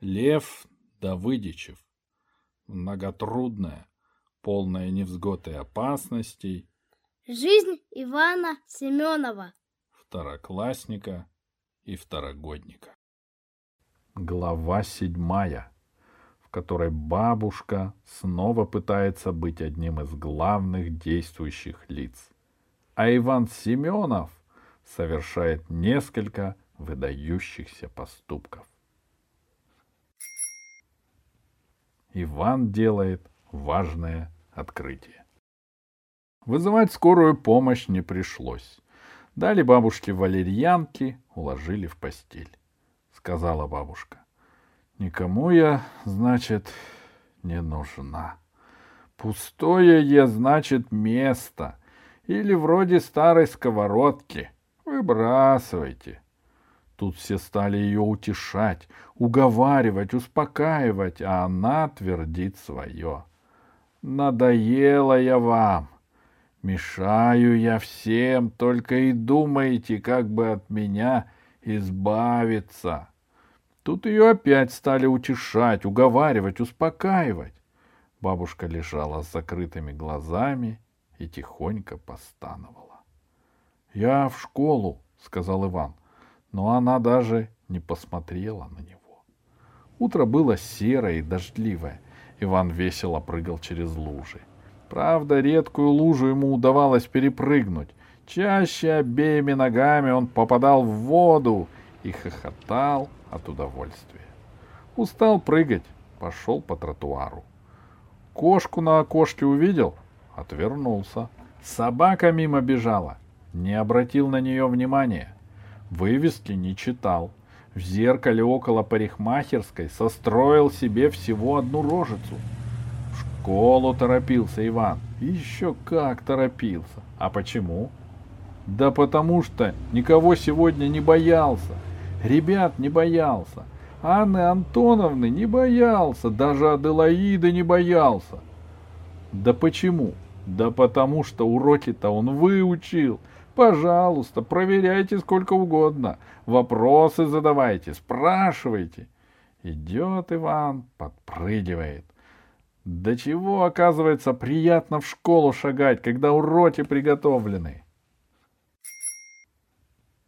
Лев Давыдичев. Многотрудная, полная невзгод и опасностей. Жизнь Ивана Семенова. Второклассника и второгодника. Глава седьмая, в которой бабушка снова пытается быть одним из главных действующих лиц. А Иван Семенов совершает несколько выдающихся поступков. Иван делает важное открытие. Вызывать скорую помощь не пришлось. Дали бабушке валерьянки, уложили в постель. Сказала бабушка. Никому я, значит, не нужна. Пустое я, значит, место. Или вроде старой сковородки. Выбрасывайте. Тут все стали ее утешать, уговаривать, успокаивать, а она твердит свое. «Надоела я вам, мешаю я всем, только и думаете, как бы от меня избавиться». Тут ее опять стали утешать, уговаривать, успокаивать. Бабушка лежала с закрытыми глазами и тихонько постановала. — Я в школу, — сказал Иван. — но она даже не посмотрела на него. Утро было серое и дождливое. Иван весело прыгал через лужи. Правда, редкую лужу ему удавалось перепрыгнуть. Чаще обеими ногами он попадал в воду и хохотал от удовольствия. Устал прыгать, пошел по тротуару. Кошку на окошке увидел, отвернулся. Собака мимо бежала, не обратил на нее внимания. Вывески не читал. В зеркале около парикмахерской состроил себе всего одну рожицу. В школу торопился Иван. Еще как торопился. А почему? Да потому что никого сегодня не боялся. Ребят не боялся. Анны Антоновны не боялся. Даже Аделаиды не боялся. Да почему? Да потому что уроки-то он выучил — Пожалуйста, проверяйте сколько угодно. Вопросы задавайте, спрашивайте. Идет Иван, подпрыгивает. До чего, оказывается, приятно в школу шагать, когда уроки приготовлены.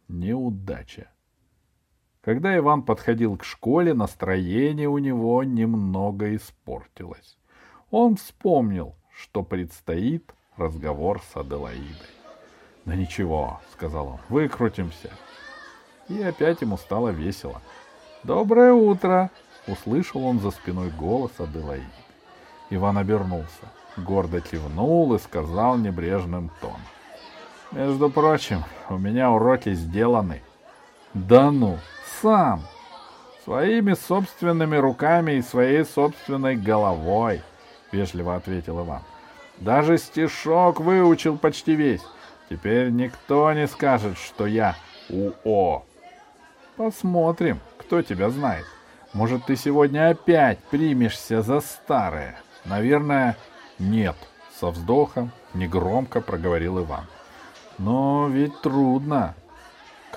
Неудача. Когда Иван подходил к школе, настроение у него немного испортилось. Он вспомнил, что предстоит разговор с Аделаидой. Да ничего, сказал он, выкрутимся. И опять ему стало весело. Доброе утро! Услышал он за спиной голос Аделаиды. Иван обернулся, гордо кивнул и сказал небрежным тоном. Между прочим, у меня уроки сделаны. Да ну, сам! Своими собственными руками и своей собственной головой, вежливо ответил Иван. Даже стишок выучил почти весь. Теперь никто не скажет, что я УО. Посмотрим, кто тебя знает. Может, ты сегодня опять примешься за старое? Наверное, нет. Со вздохом негромко проговорил Иван. Но ведь трудно.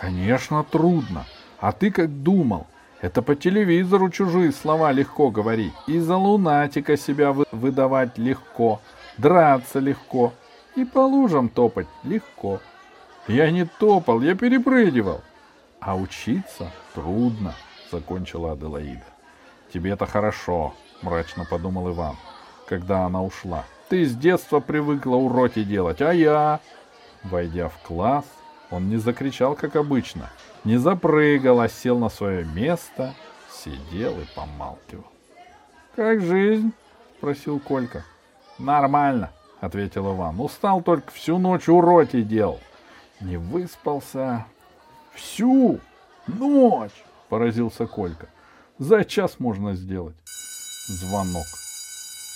Конечно, трудно. А ты как думал? Это по телевизору чужие слова легко говорить. И за лунатика себя выдавать легко. Драться легко. И по лужам топать легко. Я не топал, я перепрыгивал. А учиться трудно, закончила Аделаида. Тебе-то хорошо, мрачно подумал Иван, когда она ушла. Ты с детства привыкла уроки делать, а я... Войдя в класс, он не закричал, как обычно, не запрыгал, а сел на свое место, сидел и помалкивал. — Как жизнь? — спросил Колька. — Нормально, — ответил Иван. «Устал только всю ночь уроки делал. Не выспался. Всю ночь!» — поразился Колька. «За час можно сделать». Звонок.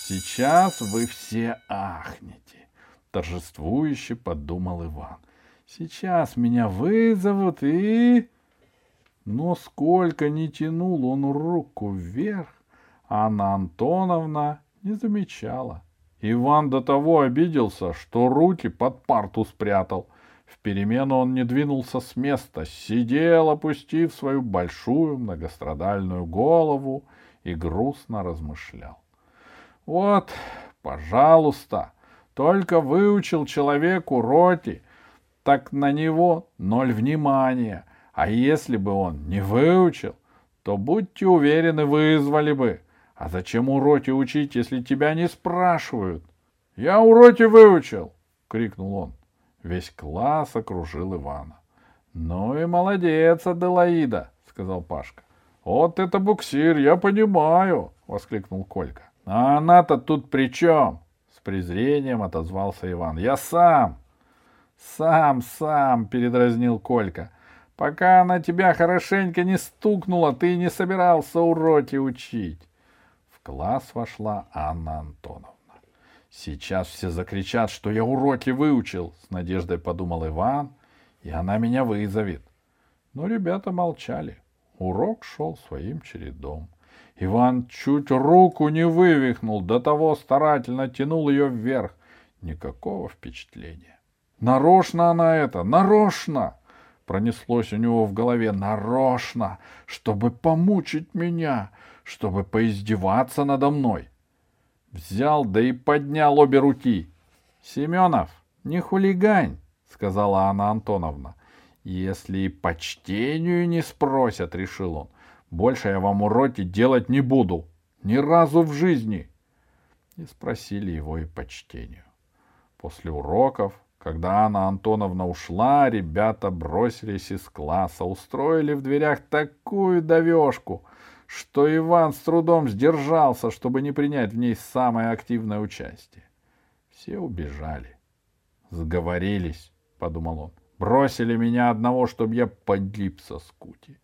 «Сейчас вы все ахнете», — торжествующе подумал Иван. «Сейчас меня вызовут и...» Но сколько не тянул он руку вверх, Анна Антоновна не замечала. Иван до того обиделся, что руки под парту спрятал. В перемену он не двинулся с места, сидел, опустив свою большую многострадальную голову и грустно размышлял. Вот, пожалуйста, только выучил человеку роти, так на него ноль внимания. А если бы он не выучил, то, будьте уверены, вызвали бы. А зачем уроки учить, если тебя не спрашивают? — Я уроки выучил! — крикнул он. Весь класс окружил Ивана. — Ну и молодец, Аделаида, — сказал Пашка. — Вот это буксир, я понимаю, — воскликнул Колька. — А она-то тут при чем? — с презрением отозвался Иван. — Я сам. — Сам, сам, — передразнил Колька. — Пока она тебя хорошенько не стукнула, ты не собирался уроки учить. Класс вошла Анна Антоновна. Сейчас все закричат, что я уроки выучил, с надеждой подумал Иван, и она меня вызовет. Но ребята молчали. Урок шел своим чередом. Иван чуть руку не вывихнул, до того старательно тянул ее вверх. Никакого впечатления. Нарочно она это, нарочно! Пронеслось у него в голове нарочно, чтобы помучить меня, чтобы поиздеваться надо мной. Взял, да и поднял обе руки. — Семенов, не хулигань, — сказала Анна Антоновна. — Если и почтению не спросят, — решил он, — больше я вам уроки делать не буду. Ни разу в жизни. И спросили его и почтению. После уроков, когда Анна Антоновна ушла, ребята бросились из класса, устроили в дверях такую довешку — что Иван с трудом сдержался, чтобы не принять в ней самое активное участие. Все убежали. Сговорились, — подумал он. Бросили меня одного, чтобы я погиб со скути.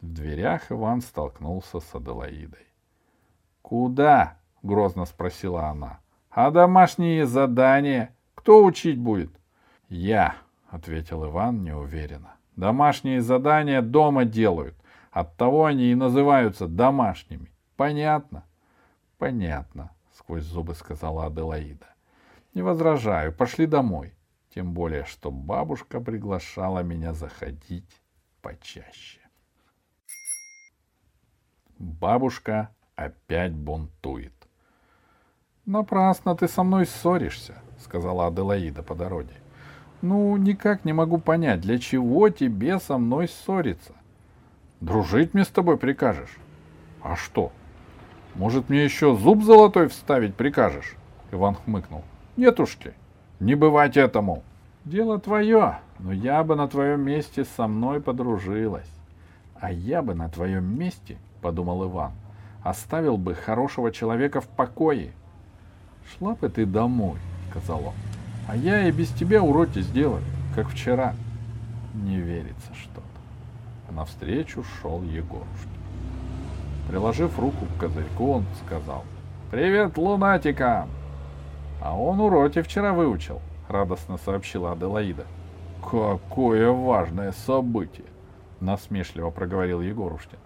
В дверях Иван столкнулся с Аделаидой. — Куда? — грозно спросила она. — А домашние задания? Кто учить будет? — Я, — ответил Иван неуверенно. — Домашние задания дома делают. Оттого они и называются домашними. Понятно? Понятно, сквозь зубы сказала Аделаида. Не возражаю, пошли домой. Тем более, что бабушка приглашала меня заходить почаще. Бабушка опять бунтует. «Напрасно ты со мной ссоришься», — сказала Аделаида по дороге. «Ну, никак не могу понять, для чего тебе со мной ссориться? Дружить мне с тобой прикажешь? А что? Может, мне еще зуб золотой вставить прикажешь? Иван хмыкнул. Нетушки, не бывать этому. Дело твое, но я бы на твоем месте со мной подружилась. А я бы на твоем месте, подумал Иван, оставил бы хорошего человека в покое. Шла бы ты домой, сказал он. А я и без тебя уроки сделаю, как вчера. Не верится, что навстречу шел Егорушкин. Приложив руку к козырьку, он сказал «Привет, лунатика!» «А он уроки вчера выучил», — радостно сообщила Аделаида. «Какое важное событие!» — насмешливо проговорил Егорушкин.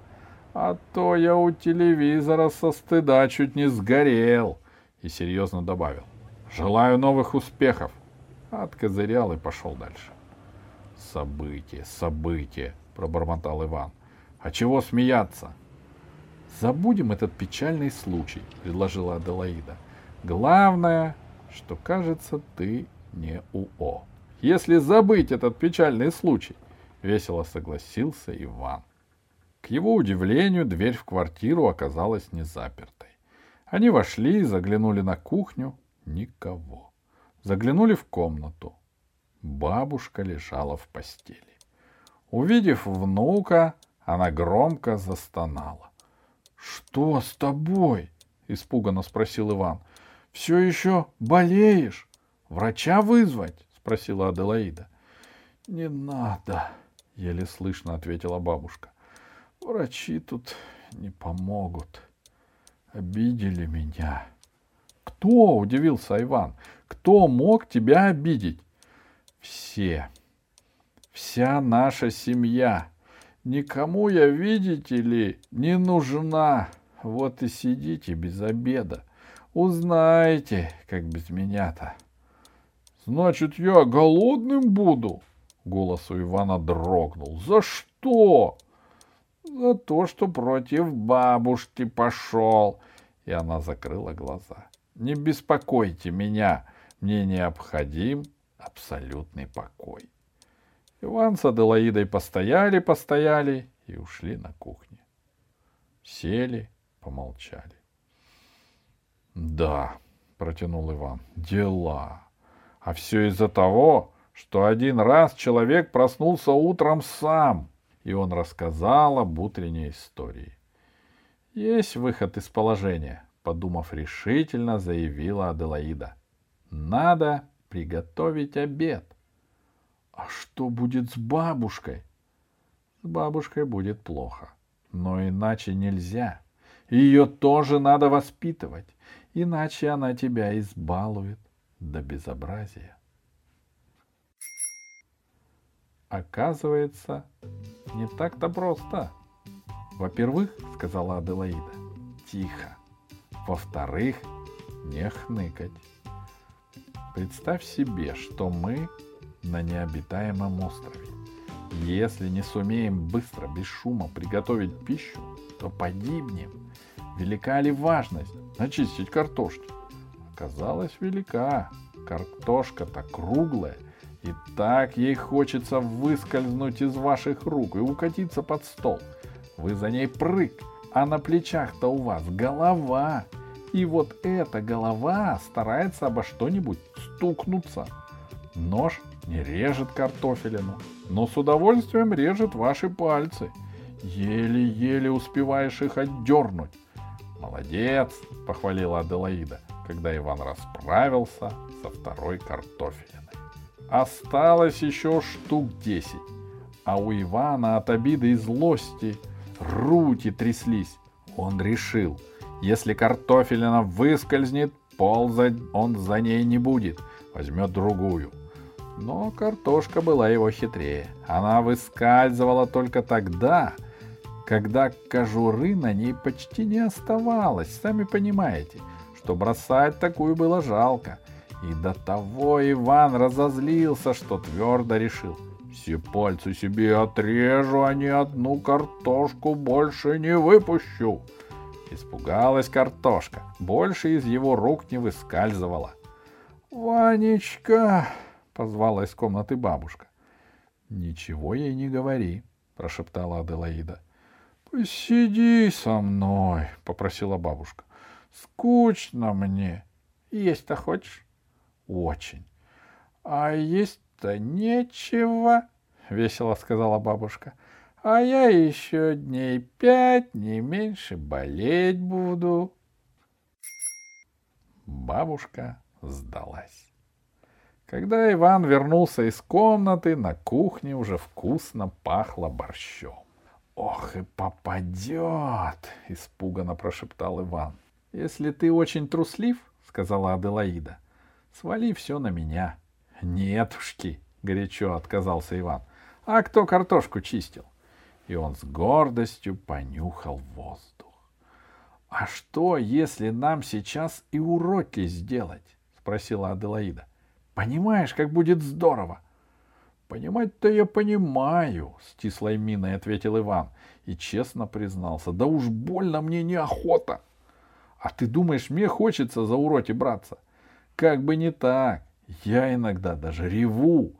«А то я у телевизора со стыда чуть не сгорел!» И серьезно добавил. «Желаю новых успехов!» Откозырял и пошел дальше. «Событие, событие!» Пробормотал Иван. А чего смеяться? Забудем этот печальный случай, предложила Аделаида. Главное, что, кажется, ты не УО. Если забыть этот печальный случай, весело согласился Иван. К его удивлению, дверь в квартиру оказалась не запертой. Они вошли и заглянули на кухню. Никого. Заглянули в комнату. Бабушка лежала в постели. Увидев внука, она громко застонала. — Что с тобой? — испуганно спросил Иван. — Все еще болеешь? Врача вызвать? — спросила Аделаида. — Не надо, — еле слышно ответила бабушка. — Врачи тут не помогут. Обидели меня. — Кто? — удивился Иван. — Кто мог тебя обидеть? — Все. — вся наша семья. Никому я, видите ли, не нужна. Вот и сидите без обеда. Узнаете, как без меня-то. Значит, я голодным буду? Голос у Ивана дрогнул. За что? За то, что против бабушки пошел. И она закрыла глаза. Не беспокойте меня. Мне необходим абсолютный покой. Иван с Аделаидой постояли, постояли и ушли на кухню. Сели, помолчали. Да, протянул Иван, дела. А все из-за того, что один раз человек проснулся утром сам, и он рассказал об утренней истории. Есть выход из положения, подумав решительно, заявила Аделаида. Надо приготовить обед. А что будет с бабушкой? С бабушкой будет плохо. Но иначе нельзя. Ее тоже надо воспитывать. Иначе она тебя избалует до безобразия. Оказывается, не так-то просто. Во-первых, сказала Аделаида, тихо. Во-вторых, не хныкать. Представь себе, что мы на необитаемом острове. Если не сумеем быстро, без шума приготовить пищу, то погибнем. Велика ли важность начистить картошки? Оказалось, велика. Картошка-то круглая, и так ей хочется выскользнуть из ваших рук и укатиться под стол. Вы за ней прыг, а на плечах-то у вас голова. И вот эта голова старается обо что-нибудь стукнуться. Нож не режет картофелину, но с удовольствием режет ваши пальцы. Еле-еле успеваешь их отдернуть. Молодец, похвалила Аделаида, когда Иван расправился со второй картофелиной. Осталось еще штук десять, а у Ивана от обиды и злости руки тряслись. Он решил, если картофелина выскользнет, ползать он за ней не будет, возьмет другую. Но картошка была его хитрее. Она выскальзывала только тогда, когда кожуры на ней почти не оставалось. Сами понимаете, что бросать такую было жалко. И до того Иван разозлился, что твердо решил. Все пальцы себе отрежу, а ни одну картошку больше не выпущу. Испугалась картошка. Больше из его рук не выскальзывала. «Ванечка!» — позвала из комнаты бабушка. «Ничего ей не говори», — прошептала Аделаида. «Посиди со мной», — попросила бабушка. «Скучно мне. Есть-то хочешь?» «Очень». «А есть-то нечего», — весело сказала бабушка. «А я еще дней пять, не меньше, болеть буду». Бабушка сдалась. Когда Иван вернулся из комнаты, на кухне уже вкусно пахло борщом. «Ох и попадет!» — испуганно прошептал Иван. «Если ты очень труслив, — сказала Аделаида, — свали все на меня». «Нетушки!» — горячо отказался Иван. «А кто картошку чистил?» И он с гордостью понюхал воздух. «А что, если нам сейчас и уроки сделать?» — спросила Аделаида. «Понимаешь, как будет здорово!» Понимать-то я понимаю, с кислой миной ответил Иван и честно признался. Да уж больно мне неохота. А ты думаешь, мне хочется за уроки браться? Как бы не так. Я иногда даже реву.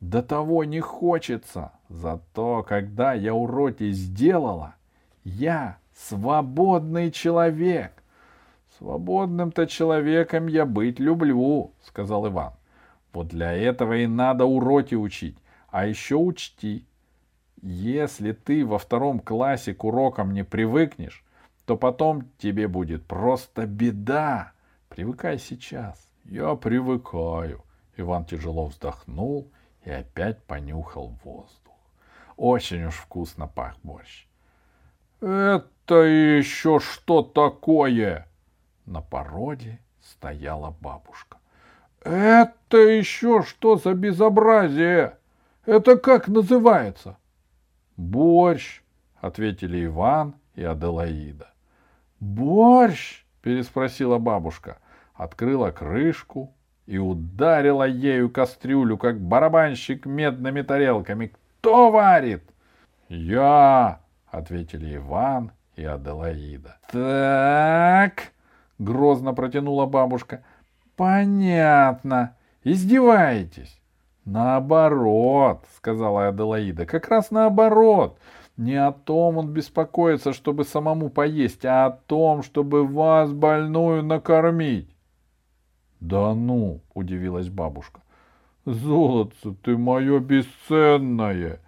До того не хочется. Зато, когда я уроки сделала, я свободный человек. Свободным-то человеком я быть люблю, сказал Иван. Вот для этого и надо уроки учить. А еще учти, если ты во втором классе к урокам не привыкнешь, то потом тебе будет просто беда. Привыкай сейчас. Я привыкаю. Иван тяжело вздохнул и опять понюхал воздух. Очень уж вкусно пах борщ. Это еще что такое? На породе стояла бабушка. Это еще что за безобразие? Это как называется? Борщ, ответили Иван и Аделаида. Борщ? переспросила бабушка, открыла крышку и ударила ею кастрюлю, как барабанщик медными тарелками. «Кто варит?» «Я!» — ответили Иван и Аделаида. «Так!» — грозно протянула бабушка. «Понятно. Издеваетесь?» «Наоборот», — сказала Аделаида, — «как раз наоборот. Не о том он беспокоится, чтобы самому поесть, а о том, чтобы вас, больную, накормить». «Да ну!» — удивилась бабушка. «Золотце, ты мое бесценное!»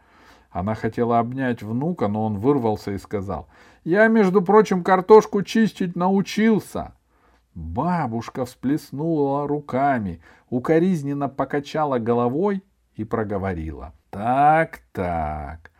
Она хотела обнять внука, но он вырвался и сказал. «Я, между прочим, картошку чистить научился!» Бабушка всплеснула руками, укоризненно покачала головой и проговорила. «Так, так,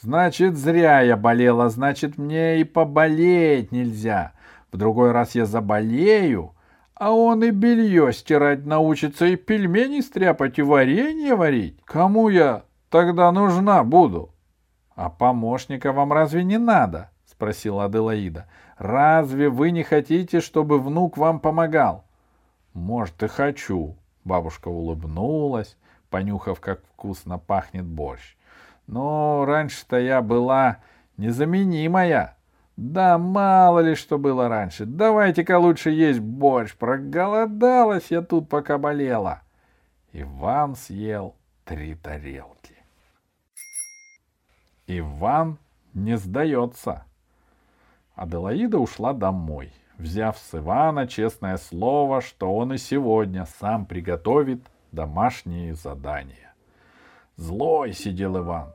значит, зря я болела, значит, мне и поболеть нельзя. В другой раз я заболею, а он и белье стирать научится, и пельмени стряпать, и варенье варить. Кому я тогда нужна буду? — А помощника вам разве не надо? — спросила Аделаида. — Разве вы не хотите, чтобы внук вам помогал? — Может, и хочу. Бабушка улыбнулась, понюхав, как вкусно пахнет борщ. Но раньше-то я была незаменимая. Да мало ли что было раньше. Давайте-ка лучше есть борщ. Проголодалась я тут, пока болела. Иван съел три тарелки. Иван не сдается. Аделаида ушла домой, взяв с Ивана честное слово, что он и сегодня сам приготовит домашние задания. Злой сидел Иван.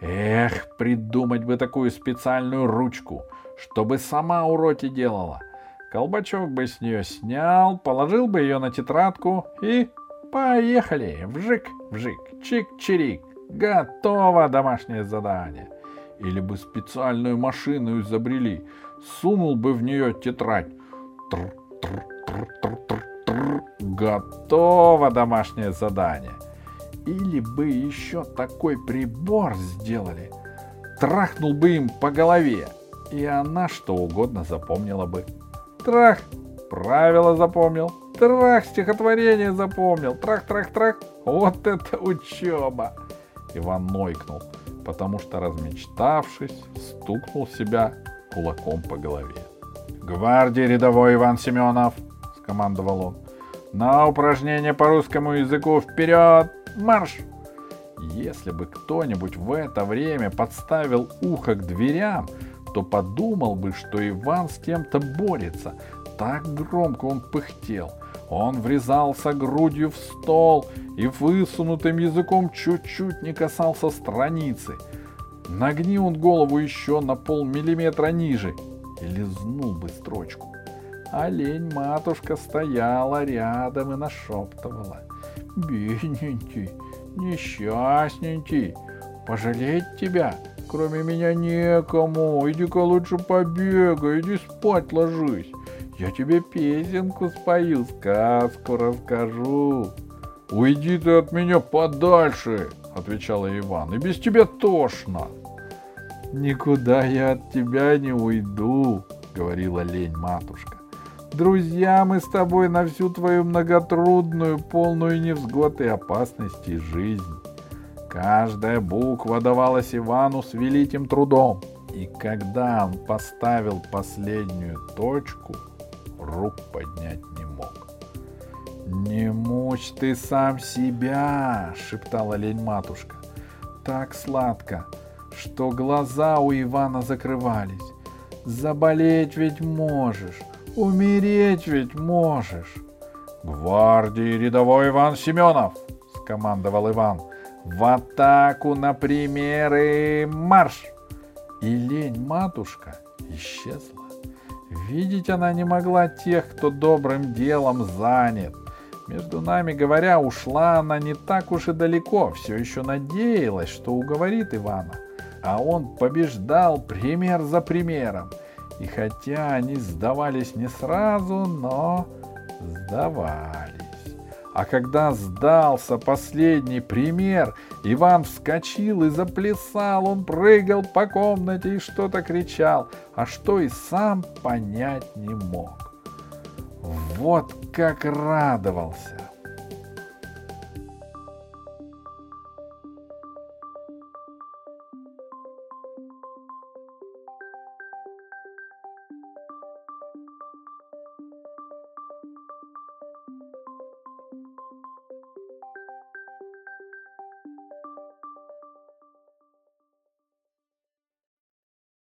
Эх, придумать бы такую специальную ручку — чтобы сама уроки делала. Колбачок бы с нее снял, положил бы ее на тетрадку и поехали. Вжик, вжик, чик-чирик. Готово домашнее задание. Или бы специальную машину изобрели. Сунул бы в нее тетрадь. Тр, тр, тр, тр, тр, тр. Готово домашнее задание. Или бы еще такой прибор сделали. Трахнул бы им по голове и она что угодно запомнила бы. Трах, правила запомнил, трах, стихотворение запомнил, трах-трах-трах, вот это учеба! Иван нойкнул, потому что, размечтавшись, стукнул себя кулаком по голове. «Гвардии рядовой Иван Семенов!» — скомандовал он. «На упражнение по русскому языку вперед! Марш!» Если бы кто-нибудь в это время подставил ухо к дверям, то подумал бы, что Иван с кем-то борется. Так громко он пыхтел. Он врезался грудью в стол и высунутым языком чуть-чуть не касался страницы. Нагни он голову еще на полмиллиметра ниже и лизнул бы строчку. Олень-матушка стояла рядом и нашептывала. «Бедненький, несчастненький, пожалеть тебя Кроме меня некому. Иди-ка лучше побегай, иди спать ложись. Я тебе песенку спою, сказку расскажу. Уйди ты от меня подальше, отвечала Иван. И без тебя тошно. Никуда я от тебя не уйду, говорила лень матушка. Друзья мы с тобой на всю твою многотрудную, полную невзгод и опасности жизнь. Каждая буква давалась Ивану с великим трудом, и когда он поставил последнюю точку, рук поднять не мог. «Не мучь ты сам себя!» — шептала лень-матушка. «Так сладко, что глаза у Ивана закрывались. Заболеть ведь можешь, умереть ведь можешь!» «Гвардии рядовой Иван Семенов!» — скомандовал Иван — в атаку на примеры марш! И лень-матушка исчезла. Видеть она не могла тех, кто добрым делом занят. Между нами говоря, ушла она не так уж и далеко, все еще надеялась, что уговорит Ивана. А он побеждал пример за примером. И хотя они сдавались не сразу, но сдавались. А когда сдался последний пример, Иван вскочил и заплясал, он прыгал по комнате и что-то кричал, а что и сам понять не мог. Вот как радовался!